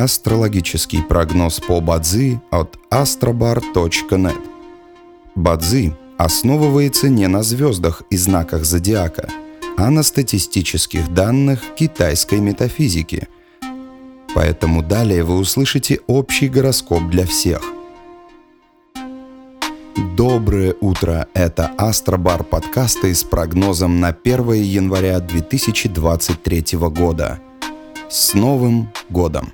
Астрологический прогноз по Бадзи от astrobar.net. Бадзи основывается не на звездах и знаках зодиака, а на статистических данных китайской метафизики. Поэтому далее вы услышите общий гороскоп для всех. Доброе утро! Это Астробар подкасты с прогнозом на 1 января 2023 года. С Новым годом!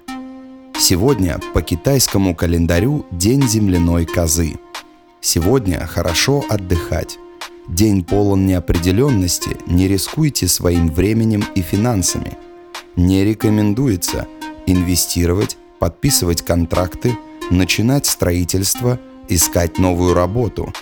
Сегодня по китайскому календарю День земляной козы. Сегодня хорошо отдыхать. День полон неопределенности, не рискуйте своим временем и финансами. Не рекомендуется инвестировать, подписывать контракты, начинать строительство, искать новую работу.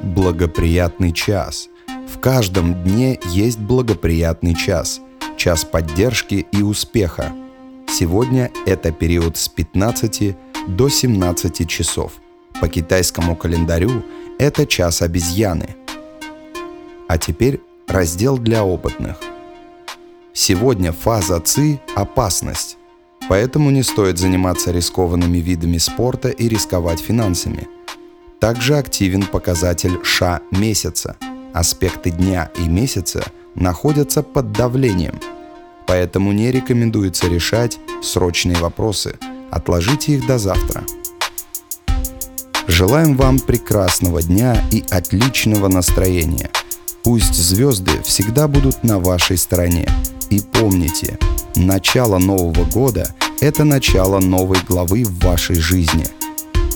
Благоприятный час. В каждом дне есть благоприятный час. Час поддержки и успеха – Сегодня это период с 15 до 17 часов. По китайскому календарю это час обезьяны. А теперь раздел для опытных. Сегодня фаза ЦИ – опасность, поэтому не стоит заниматься рискованными видами спорта и рисковать финансами. Также активен показатель ША месяца. Аспекты дня и месяца находятся под давлением – Поэтому не рекомендуется решать срочные вопросы. Отложите их до завтра. Желаем вам прекрасного дня и отличного настроения. Пусть звезды всегда будут на вашей стороне. И помните, начало Нового года – это начало новой главы в вашей жизни.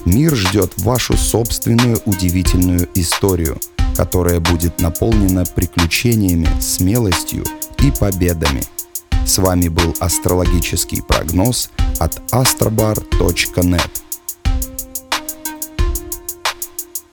Мир ждет вашу собственную удивительную историю, которая будет наполнена приключениями, смелостью и победами – с вами был астрологический прогноз от astrobar.net.